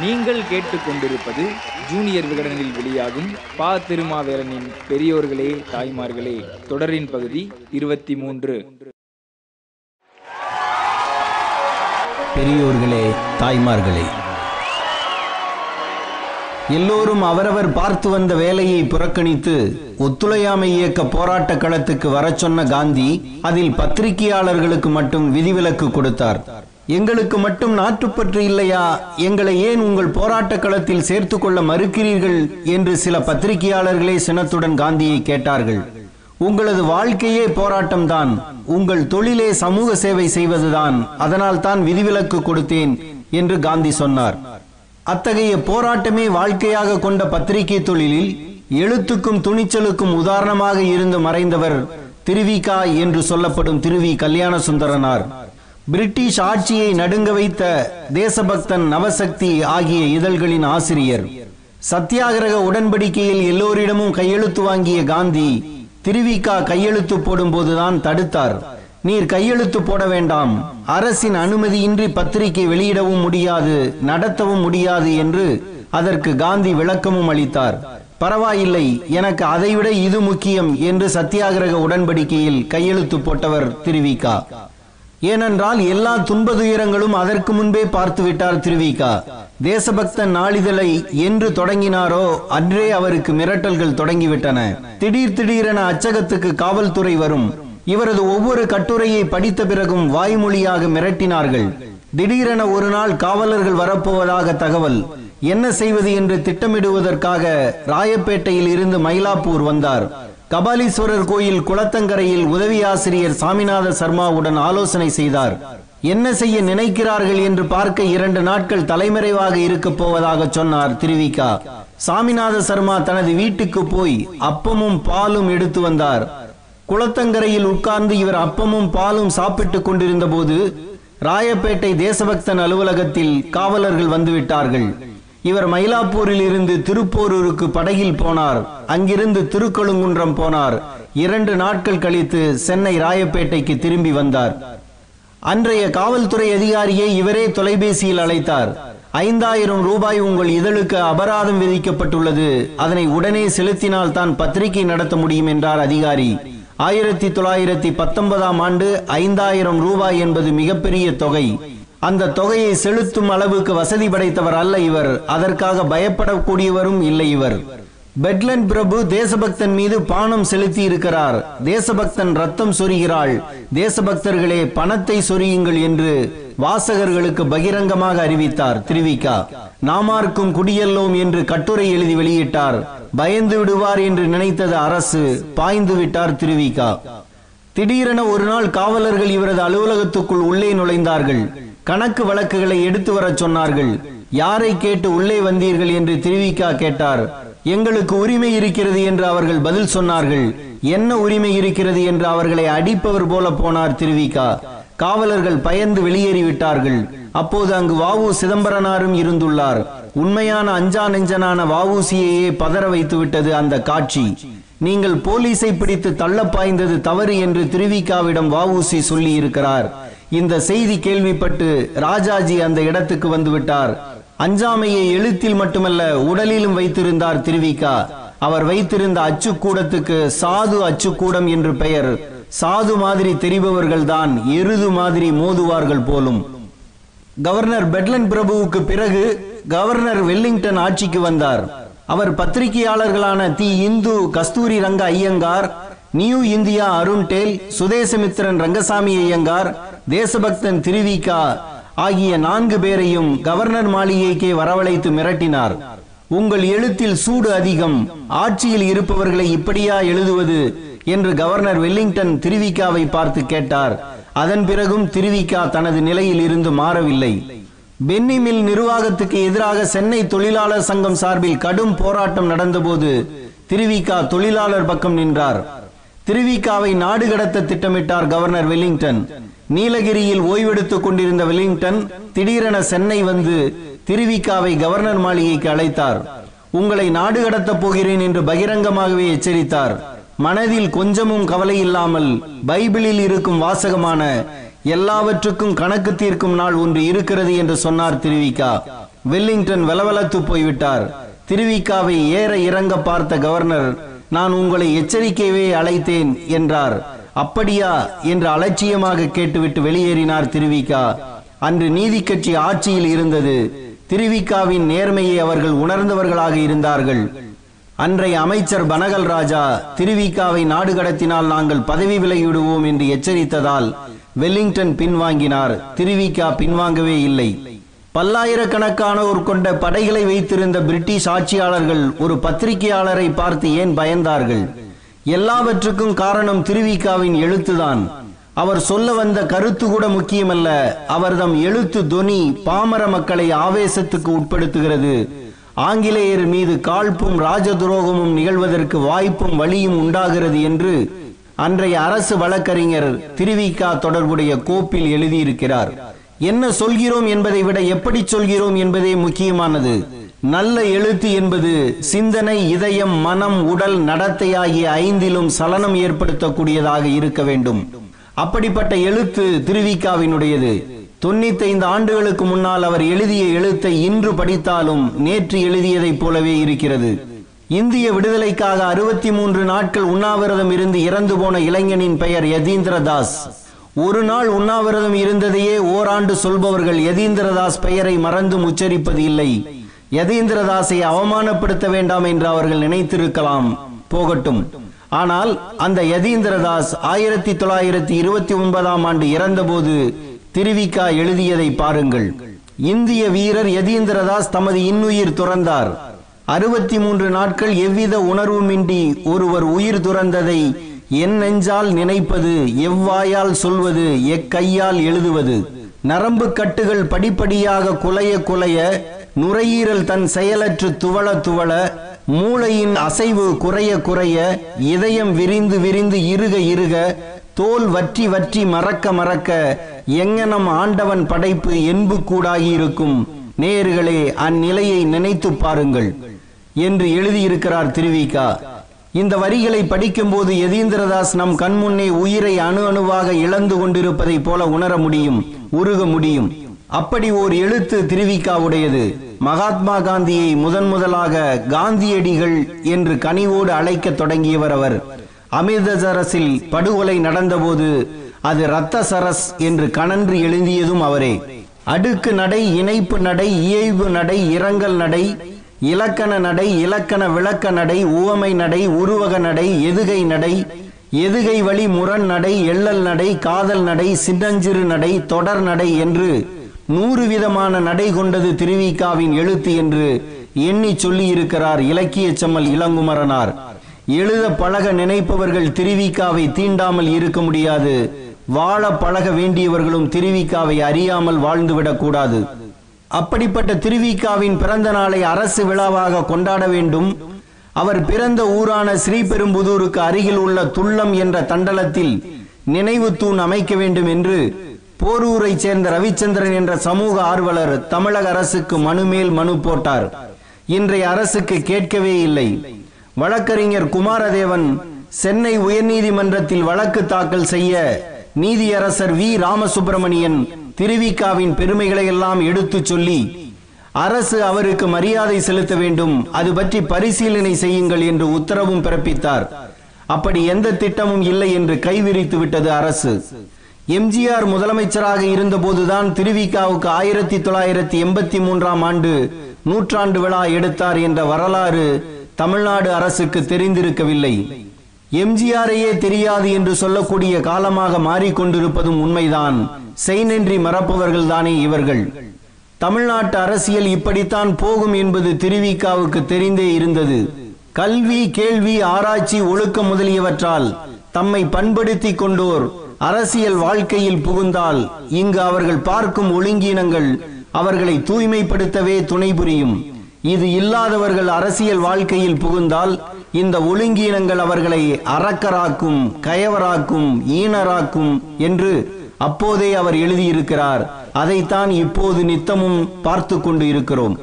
நீங்கள் கேட்டுக்கொண்டிருப்பது ஜூனியர் விகடனில் வெளியாகும் பா திருமாவேலனின் பெரியோர்களே தாய்மார்களே தொடரின் பகுதி இருபத்தி மூன்று பெரியோர்களே தாய்மார்களே எல்லோரும் அவரவர் பார்த்து வந்த வேலையை புறக்கணித்து ஒத்துழையாமை இயக்க போராட்ட களத்துக்கு வர சொன்ன காந்தி அதில் பத்திரிகையாளர்களுக்கு மட்டும் விதிவிலக்கு கொடுத்தார். எங்களுக்கு மட்டும் நாட்டுப்பற்று இல்லையா? எங்களை ஏன் உங்கள் போராட்ட களத்தில் சேர்த்து கொள்ள மறுக்கிறீர்கள்? என்று சில பத்திரிகையாளர்களே சினத்துடன் காந்தியை கேட்டார்கள். உங்களது வாழ்க்கையே போராட்டம்தான். உங்கள் தொழிலே சமூக சேவை செய்வதுதான். அதனால் தான் விதிவிலக்கு கொடுத்தேன் என்று காந்தி சொன்னார். அத்தகைய போராட்டமே வாழ்க்கையாக கொண்ட பத்திரிகை தொழிலில் எழுத்துக்கும் துணிச்சலுக்கும் உதாரணமாக இருந்து மறைந்தவர் திருவிகா என்று சொல்லப்படும் திருவி கல்யாண சுந்தரனார் பிரிட்டிஷ் ஆட்சியை நடுங்க வைத்த தேசபக்தன் நவசக்தி ஆகிய இதழ்களின் ஆசிரியர். சத்தியாகிரக உடன்படிக்கையில் எல்லோரிடமும் கையெழுத்து வாங்கிய காந்தி திருவிகா கையெழுத்து போடும்போதுதான் தடுத்தார். நீர் கையெழுத்து போட வேண்டாம். அரசின் அனுமதியின்றி பத்திரிகை வெளியிடவும் முடியாது நடத்தவும் முடியாது என்று அதற்கு காந்தி விளக்கமும் அளித்தார். பரவாயில்லை. எனக்கு அதைவிட இது முக்கியம் என்று சத்தியாகிரக உடன்படிக்கையில் கையெழுத்து போட்டவர் திருவிகா ஏனென்றால் எல்லா துன்பதுயரங்களும் அதற்கு முன்பே பார்த்து விட்டார் திருவிகா. தேசபக்த நாளிதழை என்று தொடங்கினாரோ அன்றே அவருக்கு மிரட்டல்கள் தொடங்கிவிட்டன. திடீர் திடீரென அச்சகத்துக்கு காவல்துறை வரும். இவரது ஒவ்வொரு கட்டுரையை படித்த பிறகும் வாய்மொழியாக மிரட்டினார்கள். திடீரென ஒரு நாள் காவலர்கள் வரப்போவதாக தகவல். என்ன செய்வது என்று திட்டமிடுவதற்காக ராயப்பேட்டையில் இருந்து மயிலாப்பூர் வந்தார். கபாலீஸ்வரர் கோயில் குளத்தங்கரையில் உதவி ஆசிரியர் சாமிநாத சர்மாவுடன் ஆலோசனை செய்தார். என்ன செய்ய நினைக்கிறார்கள் என்று பார்க்க இரண்டு நாட்கள் தலைமறைவாக இருக்க போவதாக சொன்னார் திருவிகா. சாமிநாத சர்மா தனது வீட்டுக்கு போய் அப்பமும் பாலும் எடுத்து வந்தார். குளத்தங்கரையில் உட்கார்ந்து இவர் அப்பமும் பாலும் சாப்பிட்டுக் கொண்டிருந்த போது ராயப்பேட்டை தேசபக்தன் அலுவலகத்தில் காவலர்கள் வந்துவிட்டார்கள். இவர் மயிலாப்பூரில் இருந்து திருப்போரூருக்கு படகில் போனார். அங்கிருந்து திருக்கழுங்குன்றம் போனார். இரண்டு நாட்கள் கழித்து சென்னை ராயப்பேட்டைக்கு திரும்பி வந்தார். அன்றைய காவல்துறை அதிகாரியை இவரே தொலைபேசியில் அழைத்தார். ஐந்தாயிரம் ரூபாய் உங்கள் இதழுக்கு அபராதம் விதிக்கப்பட்டுள்ளது. அதனை உடனே செலுத்தினால் தான் பத்திரிகை நடத்த முடியும் என்றார் அதிகாரி. ஆயிரத்தி தொள்ளாயிரத்தி பத்தொன்பதாம் ஆண்டு ஐந்தாயிரம் ரூபாய் என்பது மிகப்பெரிய தொகை. அந்த தொகையை செலுத்தும் அளவுக்கு வசதி படைத்தவர் அல்ல இவர். அதற்காக பயப்படக்கூடியவரும் இல்லை இவர். பெட்லன் பிரபு தேசபக்தன் மீது பானம் செலுத்தி இருக்கிறார் தேசபக்தன் ரத்தம் சொரிகிறாள். தேசபக்தர்களே பணத்தை சொரியுங்கள் என்று வாசகர்களுக்கு பகிரங்கமாக அறிவித்தார் திருவிகா நாமார்க்கும் குடியல்லோம் என்று கட்டுரை எழுதி வெளியிட்டார். பயந்து விடுவார் என்று நினைத்தது அரசு பாய்ந்து விட்டார் திருவிகா திடீரென ஒரு நாள் காவலர்கள் இவரது அலுவலகத்துக்குள் உள்ளே நுழைந்தார்கள். கணக்கு வழக்குகளை எடுத்து வரச் சொன்னார்கள். யாரை கேட்டு உள்ளே வந்தீர்கள் என்று திருவிகா கேட்டார். எங்களுக்கு உரிமை இருக்கிறது என்று அவர்கள் பதில் சொன்னார்கள். என்ன உரிமை இருக்கிறது என்று அவர்களை அடிப்பவர் போல போனார் திருவிகா காவலர்கள் பயந்து வெளியேறிவிட்டார்கள். அப்போது அங்கு வாவு சிதம்பரனாரும் இருந்துள்ளார். உண்மையான அஞ்சா நெஞ்சனான வாவூசியையே பதற வைத்து விட்டது அந்த காட்சி. நீங்கள் போலீஸை பிடித்து தள்ள பாய்ந்தது தவறு என்று திருவிகாவிடம் வாவூசி சொல்லி இருக்கிறார் இந்த செய்தி கேள்விப்பட்டு ராஜாஜி அந்த இடத்துக்கு வந்துவிட்டார். அஞ்சாமையை எழுத்தில் மட்டுமல்ல உடலிலும் வைத்திருந்தார் திருவிக்கா அவர் வைத்திருந்த அச்சுக்கூடத்துக்கு சாது அச்சுக்கூடம் என்று பெயர். சாது மாதிரி தெரிபவர்கள் தான் எருது மாதிரி மோதுவார்கள் போலும். கவர்னர் பெட்லன் பிரபுவுக்கு பிறகு கவர்னர் வெல்லிங்டன் ஆட்சிக்கு வந்தார். அவர் பத்திரிகையாளர்களான the Hindu Kasturi Ranga Iyengar New India Arundale Swadesamitran Rangaswami Iyengar Desabhaktan Thiruvika ஆகிய நான்கு பேரையும் கவர்னர் மாளிகைக்கே வரவழைத்து மிரட்டினார். உங்கள் எழுத்தில் சூடு அதிகம் ஆட்சியில் இருப்பவர்களை இப்படியா எழுதுவது? என்று கவர்னர் வெல்லிங்டன் திருவிகாவை பார்த்து கேட்டார். அதன் பிறகும் திருவிகா தனது நிலையில் இருந்து மாறவில்லை. பென்னிமில் நிர்வாகத்துக்கு எதிராக சென்னை தொழிலாளர் சங்கம் சார்பில் கடும் போராட்டம் நடந்தபோது திருவிகா தொழிலாளர் பக்கம் நின்றார். திருவிகாவை நாடு கடத்த திட்டமிட்டார் கவர்னர் வெல்லிங்டன். நீலகிரியில் ஓய்வெடுத்துக் கொண்டிருந்த வெல்லிங்டன் திடீரென சென்னை வந்து திருவிக்காவை கவர்னர் மாளிகைக்கு அழைத்தார். உங்களை நாடு கடத்தப் போகிறேன் என்று பகிரங்கமாகவே எச்சரித்தார். மனதில் கொஞ்சமும் கவலை இல்லாமல் பைபிளில் இருக்கும் வாசகமான எல்லாவற்றுக்கும் கணக்கு தீர்க்கும் நாள் ஒன்று இருக்கிறது என்று சொன்னார் திருவிகா வெல்லிங்டன் வெலவெலத்து போய்விட்டார். திருவிக்காவை ஏற இறங்க பார்த்த கவர்னர் நான் உங்களை எச்சரிக்கையவே அழைத்தேன் என்றார். அப்படியா? என்று அலட்சியமாக கேட்டுவிட்டு வெளியேறினார் திருவிக்கா அன்று நீதி கட்சி ஆட்சியில் இருந்தது. திருவிக்காவின் நேர்மையை அவர்கள் உணர்ந்தவர்களாக இருந்தார்கள். அன்றைய அமைச்சர் பனகல் ராஜா திருவிக்காவை நாடு கடத்தினால் நாங்கள் பதவி விலகிவிடுவோம் என்று எச்சரித்ததால் வெல்லிங்டன் பின்வாங்கினார். திருவிக்கா பின்வாங்கவே இல்லை. பல்லாயிரக்கணக்கானோர் கொண்ட படைகளை வைத்திருந்த பிரிட்டிஷ் ஆட்சியாளர்கள் ஒரு பத்திரிகையாளரை பார்த்து ஏன் பயந்தார்கள்? எல்லாவற்றுக்கும் காரணம் திருவிக்காவின் எழுத்துதான். அவர் சொல்ல வந்த கருத்து கூட முக்கியமல்ல. அவர்தம் எழுத்து தொனி பாமர மக்களை ஆவேசத்துக்கு உட்படுத்துகிறது. ஆங்கிலேயர் மீது காழ்ப்பும் ராஜ துரோகமும் நிகழ்வதற்கு வாய்ப்பும் வழியும் உண்டாகிறது என்று அன்றைய அரசு வழக்கறிஞர் திருவிக்கா தொடர்புடைய கோப்பில் எழுதியிருக்கிறார். என்ன சொல்கிறோம் என்பதை விட எப்படி சொல்கிறோம் என்பதே முக்கியமானது. நல்ல எழுத்து என்பது சிந்தனை இதயம் மனம் உடல் நடத்தை ஆகிய ஐந்திலும் சலனம் ஏற்படுத்தக்கூடியதாக இருக்க வேண்டும். அப்படிப்பட்ட எழுத்து திருவிக்காவினுடையது. தொண்ணூத்தைந்து ஆண்டுகளுக்கு முன்னால் அவர் எழுதிய எழுத்தை இன்று படித்தாலும் நேற்று எழுதியதைப் போலவே இருக்கிறது. இந்திய விடுதலைக்காக அறுபத்தி மூன்று நாட்கள் உண்ணாவிரதம் இருந்து இறந்து போன இளைஞனின் பெயர் யதீந்திர தாஸ் ஒரு நாள் உண்ணாவிரதம் இருந்ததையே ஓராண்டு சொல்பவர்கள் யதீந்திரதாஸ் பெயரை மறந்தும் உச்சரிப்பது இல்லை. யதீந்திரதாஸை அவமானப்படுத்த வேண்டாம் என்று அவர்கள் நினைத்திருக்கலாம். போகட்டும். ஆனால் அந்த யதீந்திரதாஸ் ஆயிரத்தி தொள்ளாயிரத்தி இருபத்தி ஒன்பதாம் ஆண்டு இறந்தபோது திருவிக்கா எழுதியதை பாருங்கள். இந்திய வீரர் யதீந்திரதாஸ் தமது இன்னுயிர் துறந்தார். அறுபத்தி மூன்று நாட்கள் எவ்வித உணர்வுமின்றி ஒருவர் உயிர் துறந்ததை என் நெஞ்சால் நினைப்பது எவ்வாயால் சொல்வது எக்கையால் எழுதுவது? நரம்பு கட்டுகள் படிப்படியாக குலைய குலைய நுரையீரல் தன் செயலற்று துவள துவள மூளையின் அசைவு குறைய குறைய இதயம் விரிந்து விரிந்து இருக இருக தோல் வற்றி வற்றி மறக்க மறக்க எங்கனம் ஆண்டவன் படைப்பு என்பு கூடாகியிருக்கும். நேயர்களே அந்நிலையை நினைத்து பாருங்கள். என்று எழுதியிருக்கிறார் திருவிக்கா இந்த வரிகளை படிக்கும்போது யதீந்திரதாஸ் நம் கண்முன்னே உயிரை அணு அணுவாக இழந்து கொண்டிருப்பதைப் போல உணர முடியும் உருக முடியும். அப்படி ஓர் எழுத்து திருவிக்காவுடையது. மகாத்மா காந்தியை முதன் முதலாக காந்தியடிகள் என்று கனிவோடு அழைக்க தொடங்கியவர் அவர். அமிர்தசரஸில் படுகொலை நடந்தபோது அது இரத்த சரஸ் என்று கணன்று எழுதியதும் அவரே. அடுக்கு நடை இணைப்பு நடை இயைபு நடை இரங்கல் நடை இலக்கண நடை இலக்கண விளக்க நடை உவமை நடை உருவக நடை எதுகை நடை எதுகை வழி முரண் நடை எள்ளல் நடை காதல் நடை சின்னஞ்சிறு நடை தொடர் நடை என்று நூறு விதமான நடை கொண்டது திருவிக்காவின் எழுத்து என்று எண்ணி சொல்லியிருக்கிறார் இலக்கிய செம்மல் இளங்குமரனார். எழுத பழக நினைப்பவர்கள் திருவிக்காவை தீண்டாமல் இருக்க முடியாது. வாழ பழக வேண்டியவர்களும் திருவிக்காவை அறியாமல் வாழ்ந்துவிடக் கூடாது. அப்படிப்பட்ட திருவிக்காவின் பிறந்த நாளை அரசு விழாவாக கொண்டாட வேண்டும். அவர் பிறந்த ஊரான ஸ்ரீபெரும்புதூருக்கு அருகில் உள்ள துள்ளம் என்ற தண்டலத்தில் நினைவு தூண் அமைக்க வேண்டும் என்று போரூரைச் சேர்ந்த ரவிச்சந்திரன் என்ற சமூக ஆர்வலர் தமிழக அரசுக்கு மனு மேல் மனு போட்டார். இன்றைய அரசுக்கு கேட்கவே இல்லை. வழக்கறிஞர் குமாரதேவன் சென்னை உயர்நீதிமன்றத்தில் வழக்கு தாக்கல் செய்ய நீதியரசர் வி. ராமசுப்பிரமணியன் திருவிக்காவின் பெருமைகளை எல்லாம் எடுத்துச் சொல்லி அரசு அவருக்கு மரியாதை செலுத்த வேண்டும். அது பற்றி பரிசீலனை செய்யுங்கள் என்று உத்தரவும் பிறப்பித்தார். அப்படி எந்த திட்டமும் இல்லை என்று கைவிரித்து விட்டது அரசு. எம்ஜிஆர் முதலமைச்சராக இருந்தபோதுதான் திருவிக்காவுக்கு ஆயிரத்தி தொள்ளாயிரத்தி எண்பத்தி மூன்றாம் ஆண்டு நூற்றாண்டு விழா எடுத்தார் என்ற வரலாறு தமிழ்நாடு அரசுக்கு தெரிந்திருக்கவில்லை. எம்ஜிஆரையே தெரியாது என்று சொல்லக்கூடிய காலமாக மாறிக்கொண்டிருப்பதும் உண்மைதான். செய்நன்றி மறப்பவர்கள் தானே இவர்கள். தமிழ்நாட்டு அரசியல் இப்படித்தான் போகும் என்பது திருவிக்காவுக்கு தெரிந்தே இருந்தது. கல்வி கேள்வி ஆராய்ச்சி ஒழுக்கம் முதலியவற்றால் தம்மை பண்படுத்தி கொண்டோர் அரசியல் வாழ்க்கையில் புகுந்தால் இங்கு அவர்கள் பார்க்கும் ஒழுங்கீனங்கள் அவர்களை தூய்மைப்படுத்தவே துணை புரியும். இது இல்லாதவர்கள் அரசியல் வாழ்க்கையில் புகுந்தால் இந்த ஒழுங்கீனங்கள் அவர்களை அறக்கராக்கும் கயவராக்கும் ஈனராக்கும் என்று அப்போதே அவர் எழுதியிருக்கிறார். அதைத்தான் இப்போது நித்தமும் பார்த்து கொண்டு இருக்கிறோம்.